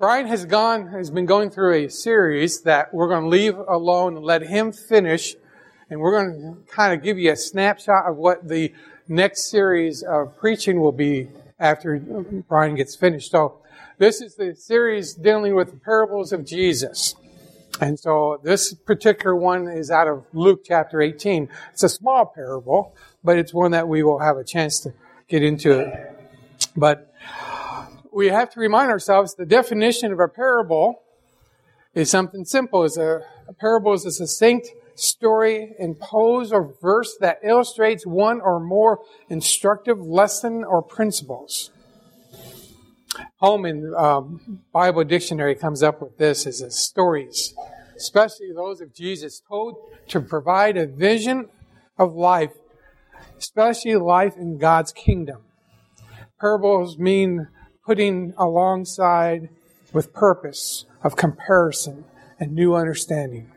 Brian has gone, has been going through a series that we're going to leave alone and let him finish. And we're going to kind of give you a snapshot of what the next series of preaching will be after Brian gets finished. So this is the series dealing with the parables of Jesus. And so this particular one is out of Luke chapter 18. It's a small parable, but it's one that we will have a chance to get into. But we have to remind ourselves the definition of a parable is something simple. Is a, a parable is a succinct story in prose or verse that illustrates one or more instructive lesson or principles. Holman um, Bible Dictionary comes up with this as stories, especially those of Jesus, told to provide a vision of life, especially life in God's kingdom. Parables mean putting alongside with purpose of comparison and new understanding.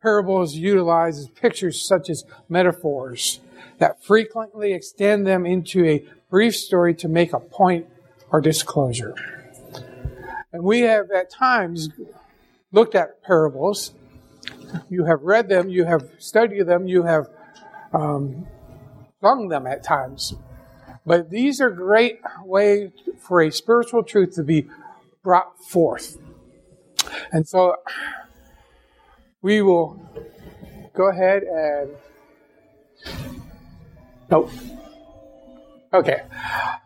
Parables utilizes pictures such as metaphors that frequently extend them into a brief story to make a point or disclosure. And we have at times looked at parables. You have read them, you have studied them, you have um, sung them at times. But these are great ways for a spiritual truth to be brought forth. And so we will go ahead and nope. Okay.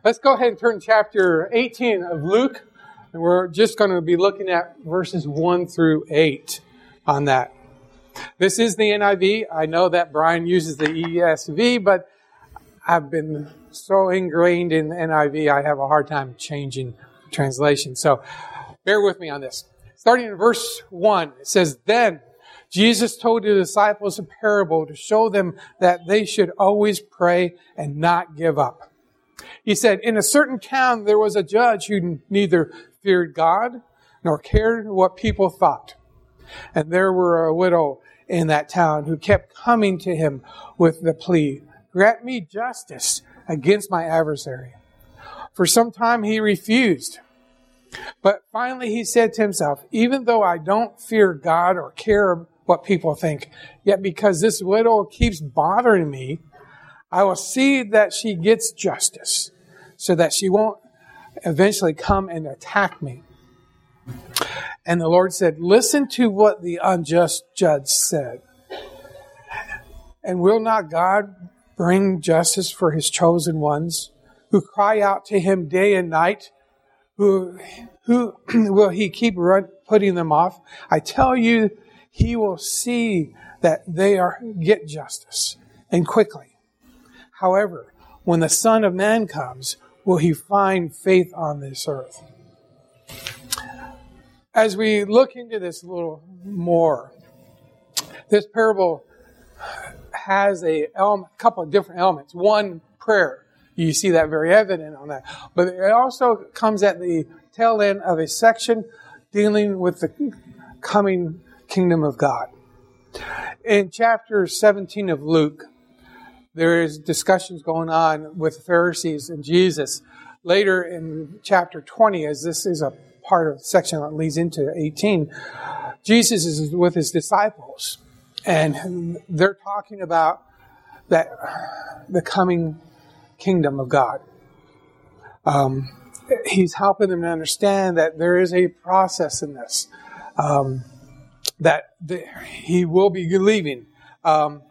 Let's go ahead and turn chapter 18 of Luke. And we're just going to be looking at verses 1 through 8 on that. This is the NIV. I know that Brian uses the ESV, but I've been so ingrained in NIV, I have a hard time changing translation. So bear with me on this. Starting in verse 1, it says, Then Jesus told the disciples a parable to show them that they should always pray and not give up. He said, In a certain town there was a judge who neither feared God nor cared what people thought. And there were a widow in that town who kept coming to him with the plea, Grant me justice against my adversary. For some time he refused. But finally he said to himself, even though I don't fear God or care what people think, yet because this widow keeps bothering me, I will see that she gets justice so that she won't eventually come and attack me. And the Lord said, listen to what the unjust judge said. And will not God bring justice for his chosen ones who cry out to him day and night? Who, who will he keep run, putting them off? I tell you, he will see that they are, get justice and quickly. However, when the Son of Man comes, will he find faith on this earth? As we look into this a little more, this parable has a couple of different elements. One, prayer. You see that very evident on that. But it also comes at the tail end of a section dealing with the coming kingdom of God. In chapter 17 of Luke, there is discussions going on with Pharisees and Jesus. Later in chapter 20, as this is a part of the section that leads into 18, Jesus is with his disciples and they're talking about that the coming kingdom of God. Um, he's helping them to understand that there is a process in this, um, that the, he will be leaving. Um,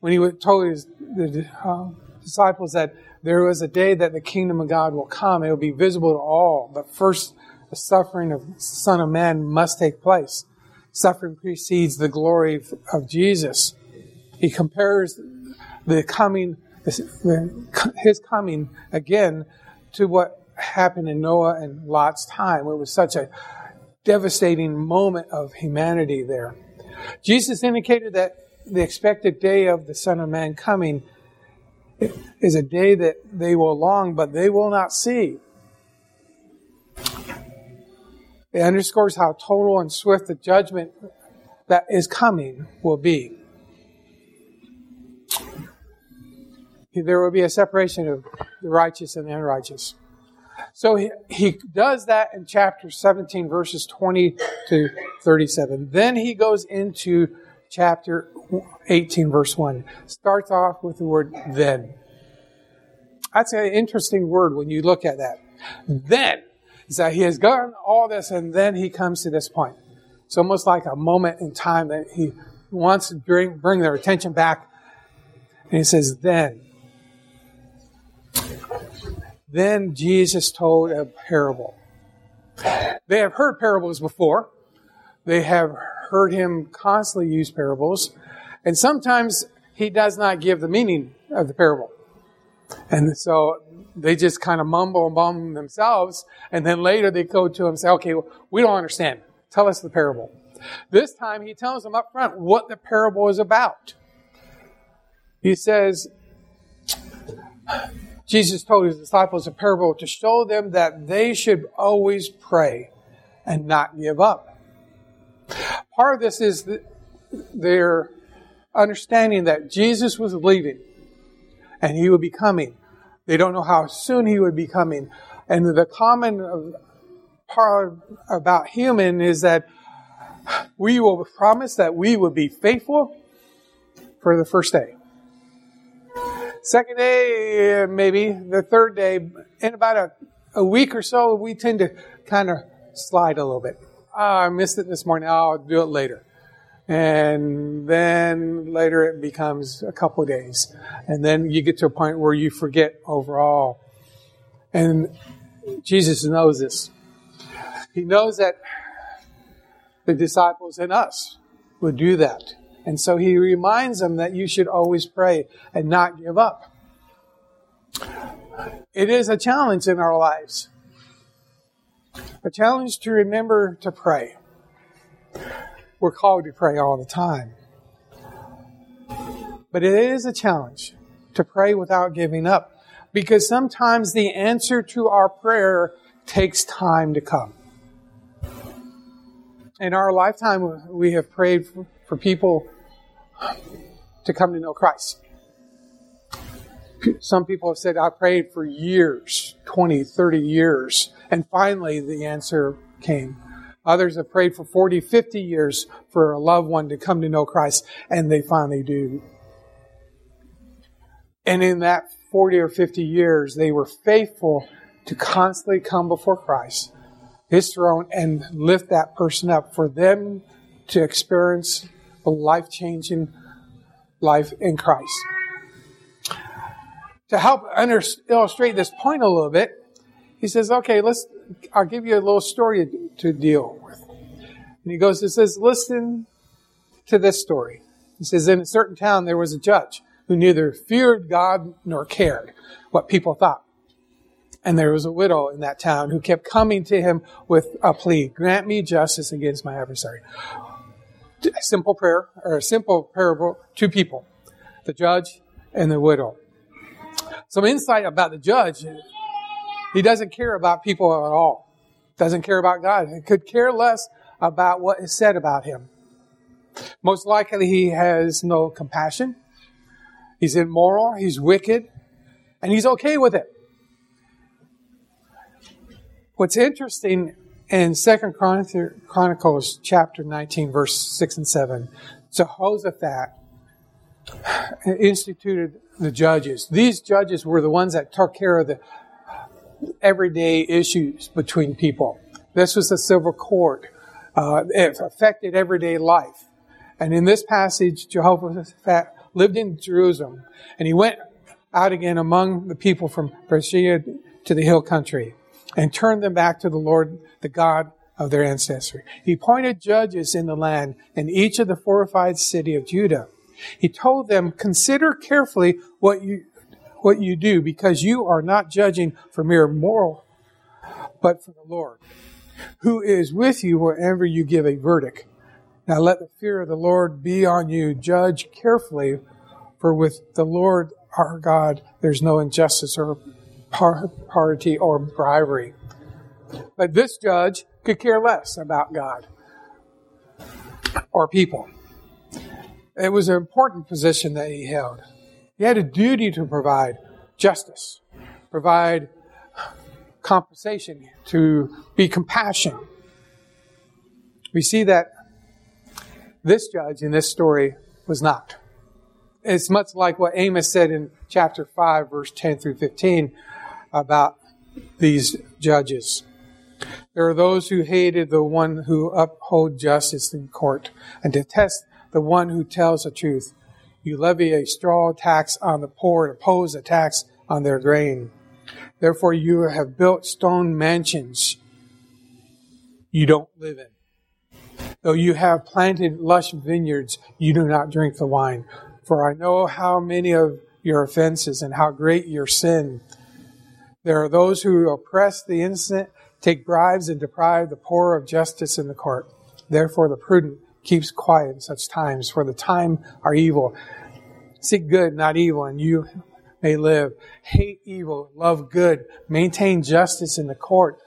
when he told his the, uh, disciples that there was a day that the kingdom of God will come, it will be visible to all. But first, the suffering of the Son of Man must take place suffering precedes the glory of Jesus. He compares the coming, his coming again to what happened in Noah and Lot's time. It was such a devastating moment of humanity there. Jesus indicated that the expected day of the Son of Man coming is a day that they will long, but they will not see. It underscores how total and swift the judgment that is coming will be. There will be a separation of the righteous and the unrighteous. So he, he does that in chapter 17, verses 20 to 37. Then he goes into chapter 18, verse 1. Starts off with the word then. That's an interesting word when you look at that. Then. Is that he has gotten all this and then he comes to this point. It's almost like a moment in time that he wants to bring, bring their attention back. And he says, then. Then Jesus told a parable. They have heard parables before. They have heard him constantly use parables. And sometimes he does not give the meaning of the parable. And so they just kind of mumble and themselves. And then later they go to him and say, okay, well, we don't understand. Tell us the parable. This time he tells them up front what the parable is about. He says, Jesus told his disciples a parable to show them that they should always pray and not give up. Part of this is their understanding that Jesus was leaving and he would be coming. They don't know how soon he would be coming. And the common uh, part about human is that we will promise that we will be faithful for the first day. Second day, maybe the third day, in about a, a week or so, we tend to kind of slide a little bit. Oh, I missed it this morning. I'll do it later. And then later it becomes a couple days. And then you get to a point where you forget overall. And Jesus knows this. He knows that the disciples and us would do that. And so he reminds them that you should always pray and not give up. It is a challenge in our lives. A challenge to remember to pray. We're called to pray all the time. But it is a challenge to pray without giving up because sometimes the answer to our prayer takes time to come. In our lifetime, we have prayed for people to come to know Christ. Some people have said, I prayed for years, 20, 30 years, and finally the answer came. Others have prayed for 40, 50 years for a loved one to come to know Christ, and they finally do. And in that 40 or 50 years, they were faithful to constantly come before Christ, His throne, and lift that person up for them to experience a life changing life in Christ. To help under, illustrate this point a little bit, he says, okay, let's, I'll give you a little story to deal with. And he goes, he says, listen to this story. He says, in a certain town there was a judge who neither feared God nor cared what people thought. And there was a widow in that town who kept coming to him with a plea, grant me justice against my adversary a simple prayer, or a simple parable, two people, the judge and the widow. Some insight about the judge. He doesn't care about people at all. Doesn't care about God. He could care less about what is said about him. Most likely he has no compassion. He's immoral. He's wicked. And he's okay with it. What's interesting in Second Chronicles chapter 19, verse 6 and 7, Jehoshaphat instituted the judges. These judges were the ones that took care of the everyday issues between people. This was a civil court. Uh, it affected everyday life. And in this passage, Jehoshaphat lived in Jerusalem, and he went out again among the people from Beersheba to the hill country and turned them back to the Lord, the God of their ancestry. He appointed judges in the land in each of the fortified city of Judah. He told them, consider carefully what you, what you do because you are not judging for mere moral, but for the Lord, who is with you wherever you give a verdict. Now let the fear of the Lord be on you. Judge carefully, for with the Lord our God, there's no injustice or party or bribery. But this judge could care less about God or people. It was an important position that he held. He had a duty to provide justice, provide compensation, to be compassion. We see that this judge in this story was not. It's much like what Amos said in chapter 5, verse 10 through 15 about these judges. There are those who hated the one who uphold justice in court and detest the one who tells the truth. You levy a straw tax on the poor and oppose a tax on their grain. Therefore you have built stone mansions you don't live in. Though you have planted lush vineyards, you do not drink the wine. For I know how many of your offenses and how great your sin. There are those who oppress the innocent, take bribes, and deprive the poor of justice in the court. Therefore, the prudent keeps quiet in such times, for the time are evil. Seek good, not evil, and you may live. Hate evil, love good, maintain justice in the court.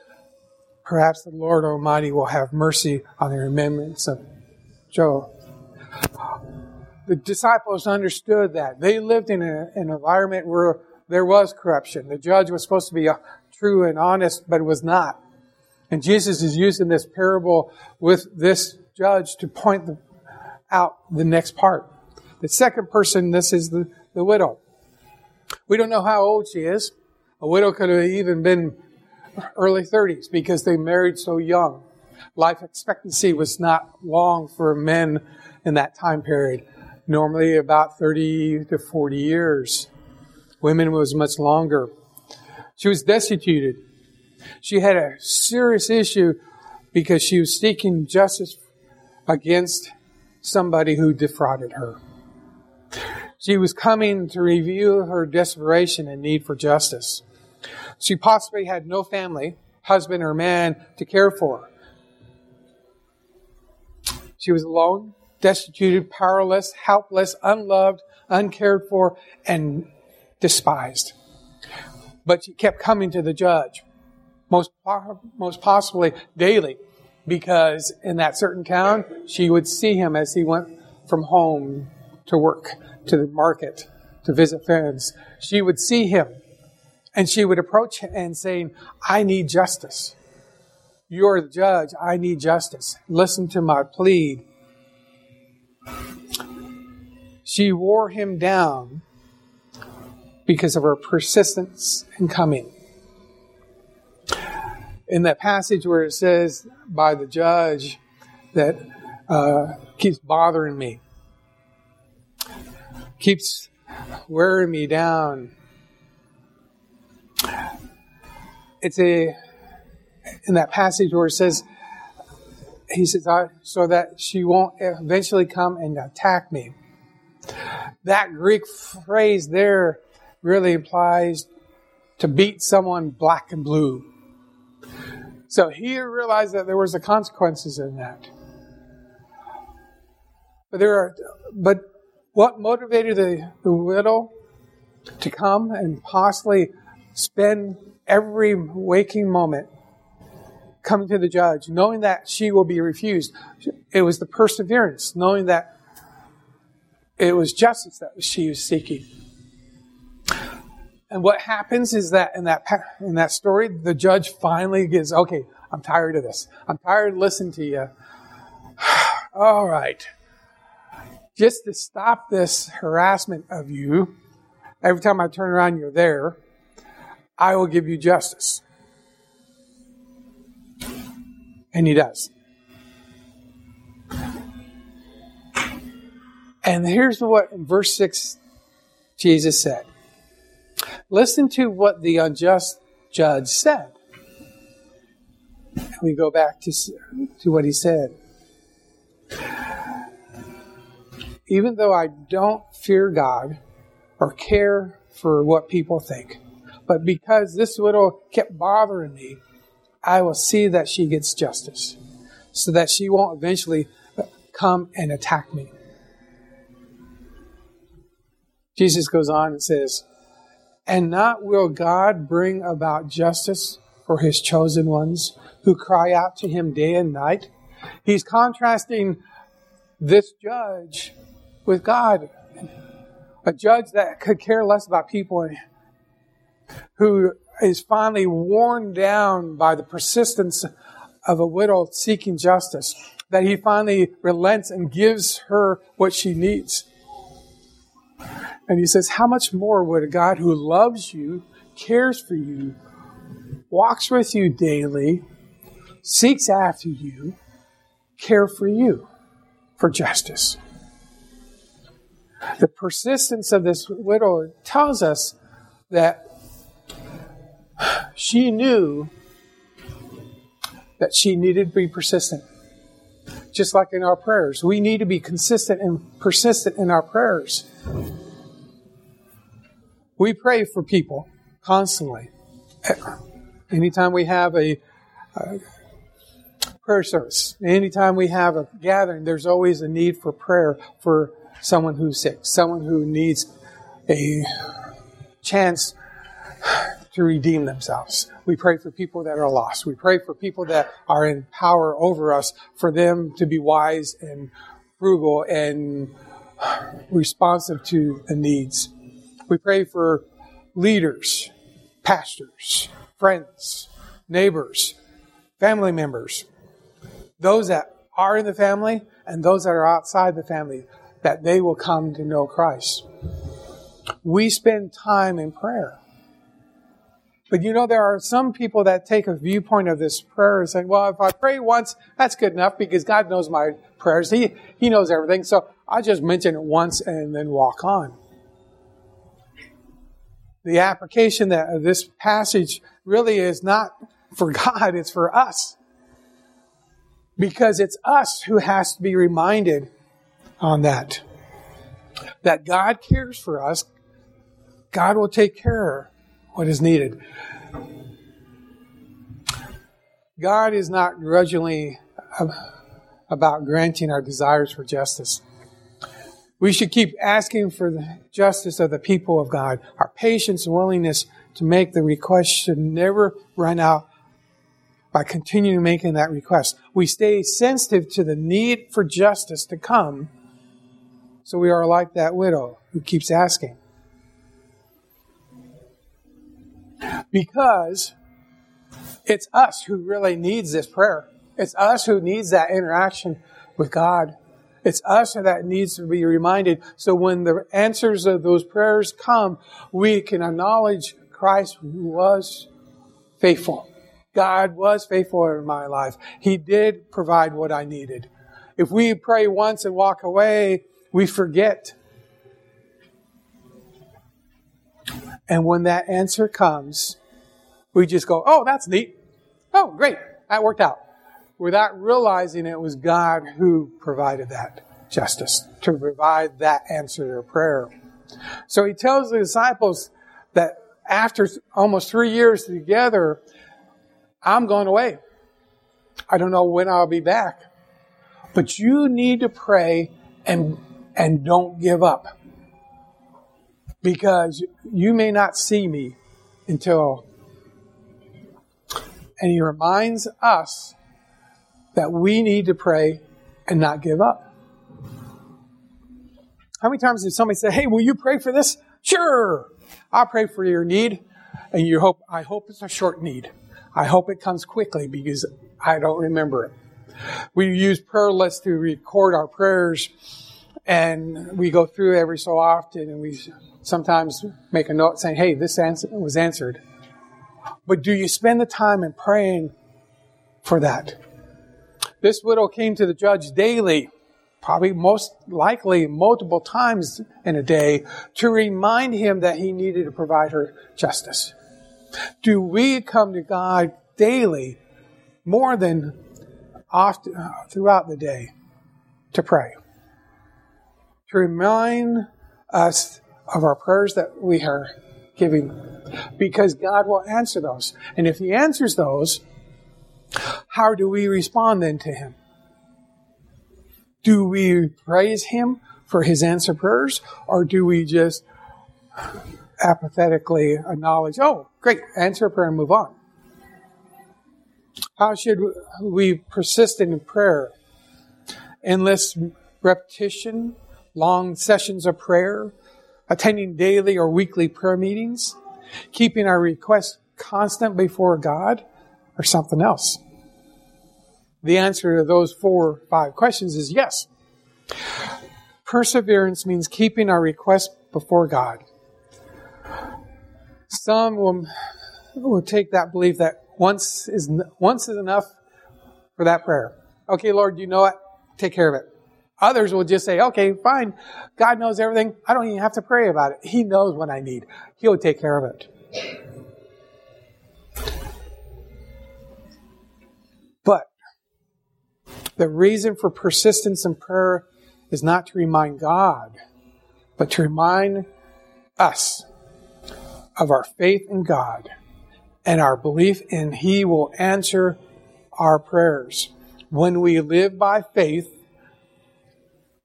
Perhaps the Lord Almighty will have mercy on the remembrance of Job. The disciples understood that. They lived in a, an environment where there was corruption. The judge was supposed to be uh, true and honest, but was not. And Jesus is using this parable with this judge to point out the next part. The second person, this is the, the widow. We don't know how old she is. A widow could have even been early 30s because they married so young. Life expectancy was not long for men in that time period. Normally about 30 to 40 years. Women was much longer. She was destituted. She had a serious issue because she was seeking justice against somebody who defrauded her. She was coming to reveal her desperation and need for justice. She possibly had no family, husband or man, to care for. She was alone, destitute, powerless, helpless, unloved, uncared for, and despised. But she kept coming to the judge, most, most possibly daily, because in that certain town, she would see him as he went from home to work, to the market, to visit friends. She would see him and she would approach him and saying, I need justice. You're the judge. I need justice. Listen to my plea. She wore him down because of her persistence in coming. In that passage where it says by the judge that uh, keeps bothering me, keeps wearing me down, it's a in that passage where it says he says so that she won't eventually come and attack me. That greek phrase there really implies to beat someone black and blue. So he realized that there was the consequences in that. But there are but what motivated the, the widow to come and possibly spend every waking moment coming to the judge, knowing that she will be refused. It was the perseverance, knowing that it was justice that she was seeking. And what happens is that in that in that story, the judge finally gets, okay, I'm tired of this. I'm tired of listening to you. All right. Just to stop this harassment of you, every time I turn around, you're there. I will give you justice. And he does. And here's what in verse 6 Jesus said. Listen to what the unjust judge said. And We go back to, to what he said. Even though I don't fear God or care for what people think, but because this widow kept bothering me, I will see that she gets justice so that she won't eventually come and attack me. Jesus goes on and says, And not will God bring about justice for his chosen ones who cry out to him day and night? He's contrasting this judge with God, a judge that could care less about people who is finally worn down by the persistence of a widow seeking justice, that he finally relents and gives her what she needs. And he says, How much more would a God who loves you, cares for you, walks with you daily, seeks after you, care for you for justice? The persistence of this widow tells us that she knew that she needed to be persistent. Just like in our prayers, we need to be consistent and persistent in our prayers. We pray for people constantly. Anytime we have a, a prayer service, anytime we have a gathering, there's always a need for prayer for someone who's sick, someone who needs a chance to redeem themselves. We pray for people that are lost. We pray for people that are in power over us, for them to be wise and frugal and responsive to the needs. We pray for leaders, pastors, friends, neighbors, family members, those that are in the family and those that are outside the family, that they will come to know Christ. We spend time in prayer. But you know, there are some people that take a viewpoint of this prayer and say, well, if I pray once, that's good enough because God knows my prayers. He, he knows everything. So I just mention it once and then walk on. The application that of this passage really is not for God, it's for us. Because it's us who has to be reminded on that. That God cares for us. God will take care of what is needed. God is not grudgingly about granting our desires for justice. We should keep asking for the justice of the people of God. Our patience and willingness to make the request should never run out by continuing making that request. We stay sensitive to the need for justice to come, so we are like that widow who keeps asking. because it's us who really needs this prayer. It's us who needs that interaction with God. It's us that needs to be reminded. So when the answers of those prayers come, we can acknowledge Christ was faithful. God was faithful in my life. He did provide what I needed. If we pray once and walk away, we forget. And when that answer comes, we just go, oh, that's neat. Oh, great. That worked out. Without realizing it was God who provided that justice to provide that answer to prayer. So he tells the disciples that after almost three years together, I'm going away. I don't know when I'll be back. But you need to pray and, and don't give up. Because you may not see me until and he reminds us that we need to pray and not give up. How many times did somebody say, Hey, will you pray for this? Sure. I'll pray for your need. And you hope, I hope it's a short need. I hope it comes quickly because I don't remember it. We use prayer lists to record our prayers and we go through every so often and we sometimes make a note saying, Hey, this answer was answered. But do you spend the time in praying for that? This widow came to the judge daily, probably most likely multiple times in a day, to remind him that he needed to provide her justice. Do we come to God daily more than often uh, throughout the day to pray? To remind us of our prayers that we are giving because God will answer those. And if He answers those, how do we respond then to Him? Do we praise Him for His answer prayers, or do we just apathetically acknowledge, oh, great, answer prayer and move on? How should we persist in prayer? Endless repetition, long sessions of prayer, attending daily or weekly prayer meetings, keeping our requests constant before God or something else? The answer to those four or five questions is yes. Perseverance means keeping our request before God. Some will, will take that belief that once is, once is enough for that prayer. Okay, Lord, you know it. Take care of it. Others will just say, okay, fine. God knows everything. I don't even have to pray about it. He knows what I need. He'll take care of it. But the reason for persistence in prayer is not to remind God, but to remind us of our faith in God and our belief in He will answer our prayers. When we live by faith,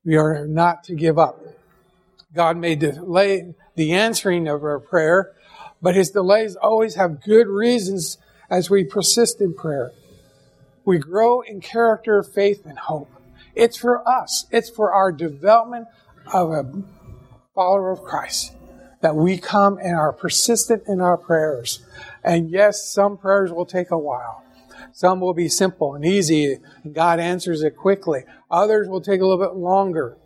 we are not to give up. God may delay the answering of our prayer, but his delays always have good reasons as we persist in prayer. We grow in character, faith, and hope. It's for us. It's for our development of a follower of Christ that we come and are persistent in our prayers. And yes, some prayers will take a while. Some will be simple and easy, and God answers it quickly. Others will take a little bit longer.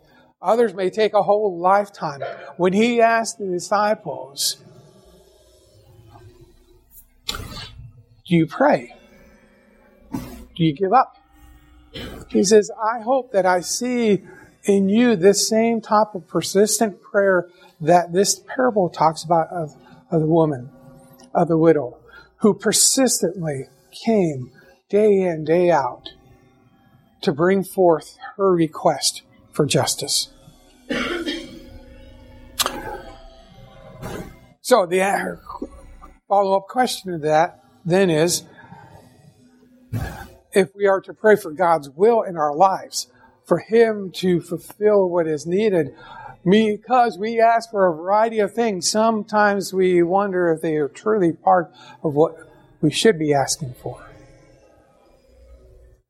Others may take a whole lifetime. When he asked the disciples, Do you pray? Do you give up? He says, I hope that I see in you this same type of persistent prayer that this parable talks about of, of the woman, of the widow, who persistently came day in, day out to bring forth her request for justice. So the follow up question to that then is if we are to pray for God's will in our lives, for Him to fulfill what is needed, because we ask for a variety of things, sometimes we wonder if they are truly part of what we should be asking for.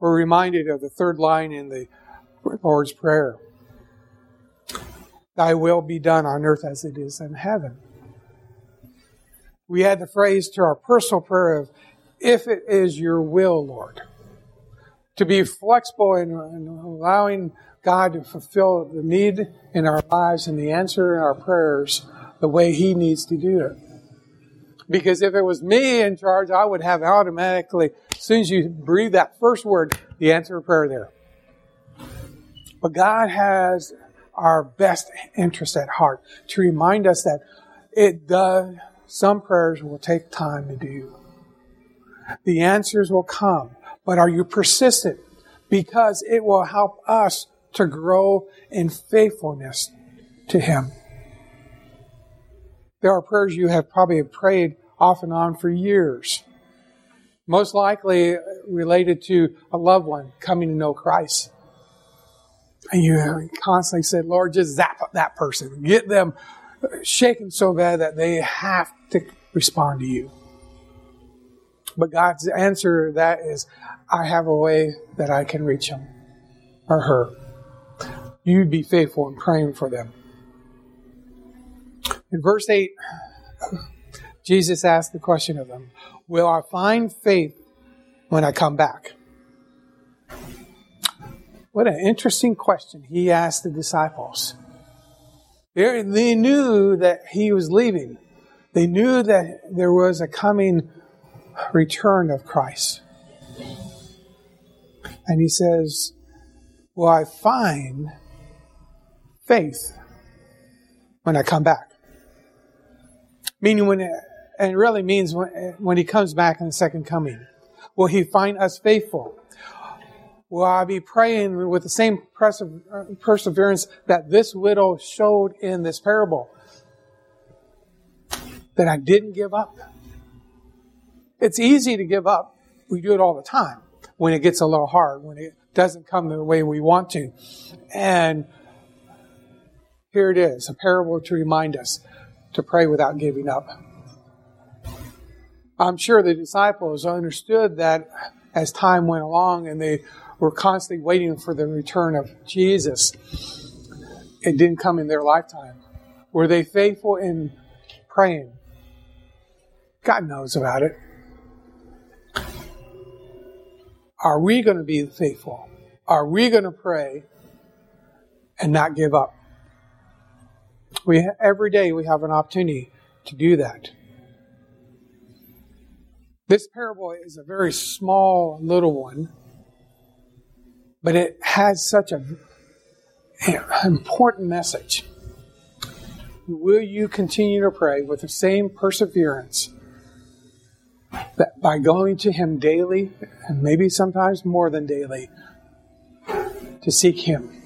We're reminded of the third line in the Lord's Prayer Thy will be done on earth as it is in heaven. We add the phrase to our personal prayer of, If it is your will, Lord. To be flexible in, in allowing God to fulfill the need in our lives and the answer in our prayers the way He needs to do it. Because if it was me in charge, I would have automatically, as soon as you breathe that first word, the answer of prayer there. But God has our best interest at heart to remind us that it does, some prayers will take time to do. The answers will come, but are you persistent? Because it will help us to grow in faithfulness to Him. There are prayers you have probably prayed off and on for years. Most likely related to a loved one coming to know Christ. And you constantly said, Lord, just zap that person. Get them shaken so bad that they have to respond to you. But God's answer to that is, I have a way that I can reach him or her. You'd be faithful in praying for them. In verse 8, Jesus asked the question of them Will I find faith when I come back? What an interesting question he asked the disciples. They knew that he was leaving. They knew that there was a coming return of Christ. And he says, Will I find faith when I come back? Meaning, when and really means when, when he comes back in the second coming. Will he find us faithful? Will I be praying with the same perseverance that this widow showed in this parable? That I didn't give up. It's easy to give up. We do it all the time when it gets a little hard, when it doesn't come the way we want to. And here it is, a parable to remind us to pray without giving up. I'm sure the disciples understood that as time went along and they were constantly waiting for the return of Jesus. It didn't come in their lifetime. Were they faithful in praying? God knows about it. Are we going to be faithful? Are we going to pray and not give up? We every day we have an opportunity to do that. This parable is a very small little one, but it has such a important message. Will you continue to pray with the same perseverance that by going to Him daily, and maybe sometimes more than daily, to seek Him,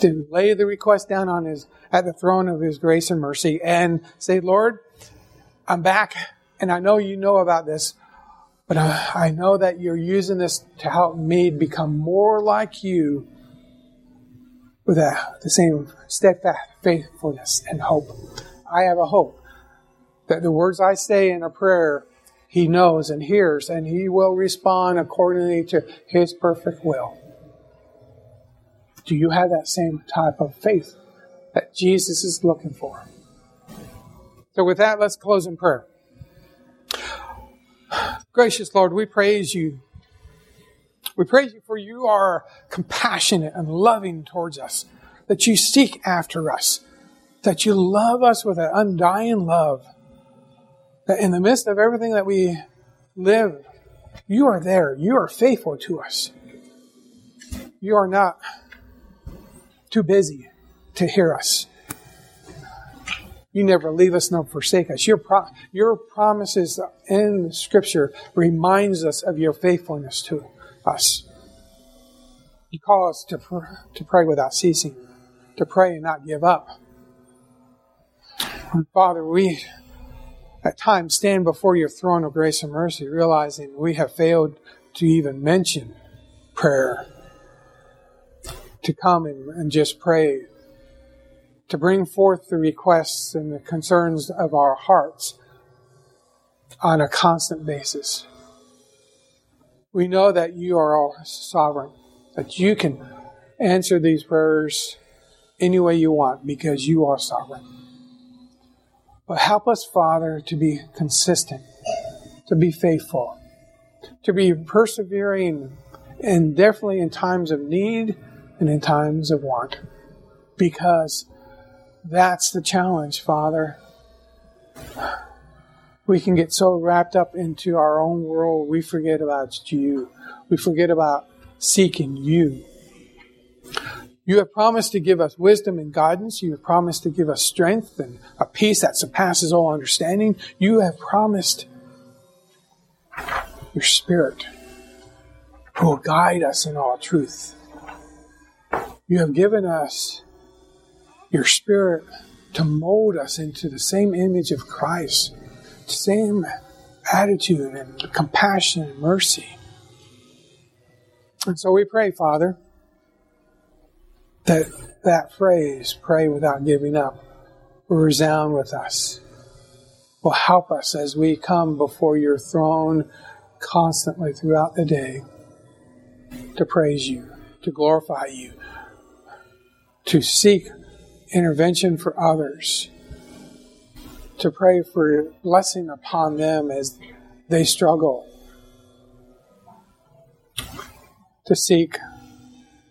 to lay the request down on His at the throne of His grace and mercy, and say, Lord, I'm back, and I know you know about this, but I, know that you're using this to help me become more like you with the same steadfast faithfulness and hope. I have a hope that the words I say in a prayer he knows and hears, and He will respond accordingly to His perfect will. Do you have that same type of faith that Jesus is looking for? So, with that, let's close in prayer. Gracious Lord, we praise you. We praise you for you are compassionate and loving towards us, that you seek after us, that you love us with an undying love that in the midst of everything that we live, you are there. You are faithful to us. You are not too busy to hear us. You never leave us nor forsake us. Your, pro- your promises in Scripture reminds us of your faithfulness to us. You call us to, pr- to pray without ceasing, to pray and not give up. And Father, we at times stand before your throne of grace and mercy, realizing we have failed to even mention prayer, to come and, and just pray, to bring forth the requests and the concerns of our hearts on a constant basis. We know that you are all sovereign, that you can answer these prayers any way you want because you are sovereign. But help us, Father, to be consistent, to be faithful, to be persevering, and definitely in times of need and in times of want. Because that's the challenge, Father. We can get so wrapped up into our own world, we forget about you. We forget about seeking you. You have promised to give us wisdom and guidance. You have promised to give us strength and a peace that surpasses all understanding. You have promised your Spirit who will guide us in all truth. You have given us your Spirit to mold us into the same image of Christ, same attitude and compassion and mercy. And so we pray, Father that that phrase, pray without giving up, will resound with us, will help us as we come before your throne constantly throughout the day to praise you, to glorify you, to seek intervention for others, to pray for blessing upon them as they struggle, to seek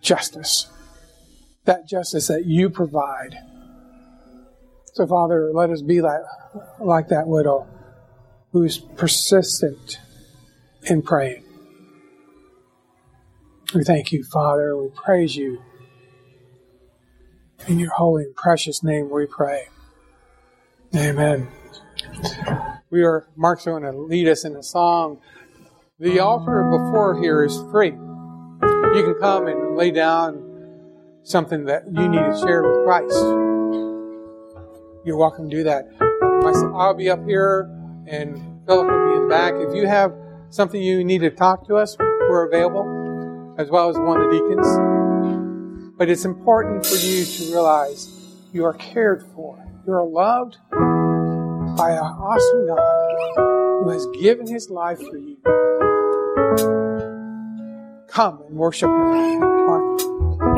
justice that justice that you provide. So, Father, let us be like, like that widow who's persistent in praying. We thank you, Father. We praise you. In your holy and precious name we pray. Amen. We are, Mark's going to lead us in a song. The altar before here is free. You can come and lay down something that you need to share with Christ, you're welcome to do that. I'll be up here and Philip will be in the back. If you have something you need to talk to us, we're available, as well as one of the deacons. But it's important for you to realize you are cared for. You are loved by an awesome God who has given his life for you. Come and worship him.